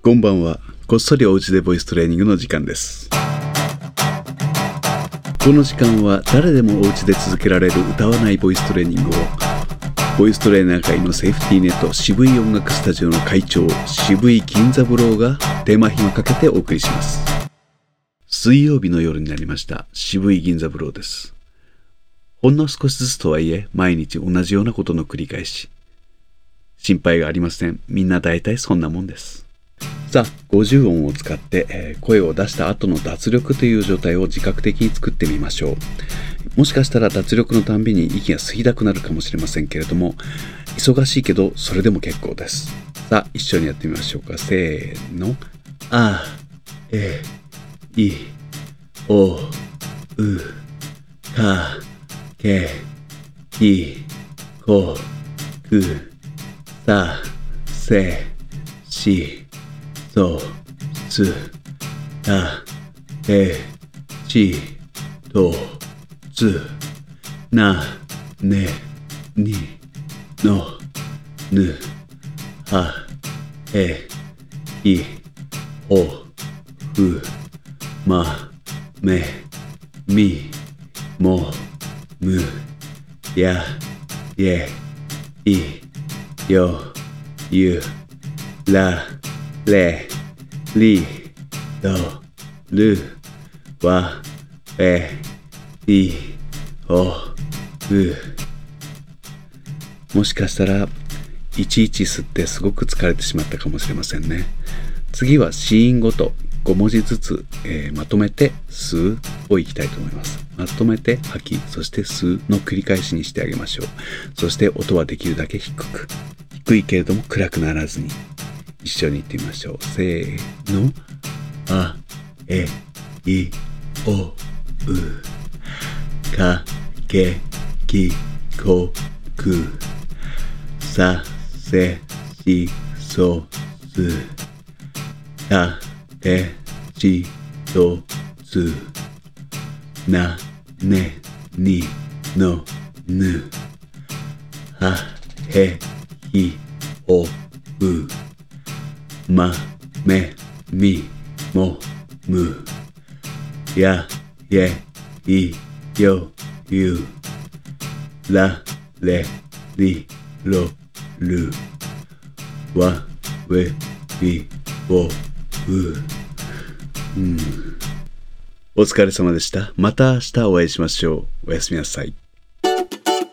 こんばんは。こっそりおうちでボイストレーニングの時間です。この時間は誰でもおうちで続けられる歌わないボイストレーニングをボイストレーナー界のセーフティーネット渋い音楽スタジオの会長渋い銀座ブローが手間暇かけてお送りします。水曜日の夜になりました渋い銀座ブローです。ほんの少しずつとはいえ毎日同じようなことの繰り返し。心配がありません。みんな大体そんなもんです。さあ、50音を使って、声を出した後の脱力という状態を自覚的に作ってみましょう。もしかしたら脱力のたんびに息が吸いたくなるかもしれませんけれども、忙しいけどそれでも結構です。さあ、一緒にやってみましょうか。せーの。あ、え、い、お、う、か、け、き、こ、く、さ、せ、し、そ、つ、た、え、ち、と、つ、な、ね、に、の、ぬ、は、え、い、お、ふ、ま、め、み、も、む、や、え、い、よ、ゆ、ら、れ、り、ど、る、わ、え、い、お、う。もしかしたら、いちいち吸ってすごく疲れてしまったかもしれませんね。次は子音ごと5文字ずつ、えーまとめて吸うをいきたいと思います。まとめて吐き、そして吸うの繰り返しにしてあげましょう。そして音はできるだけ低く。低いけれども暗くならずに。一緒に言ってみましょう。せーの。あ、え、い、お、う。か、け、き、こ、く。さ、せ、し、そ、す。た、て、ち、と、つ。な、ね、に、の、ぬ。は、へ、ひ、お、う。ま、め、み、も、む。や、ye, い、よ、ゆ。ら、れ、り、ろ、る。わ、we, び、ぼ、う。うん。お疲れ様でした。また明日お会いしましょう。おやすみなさい。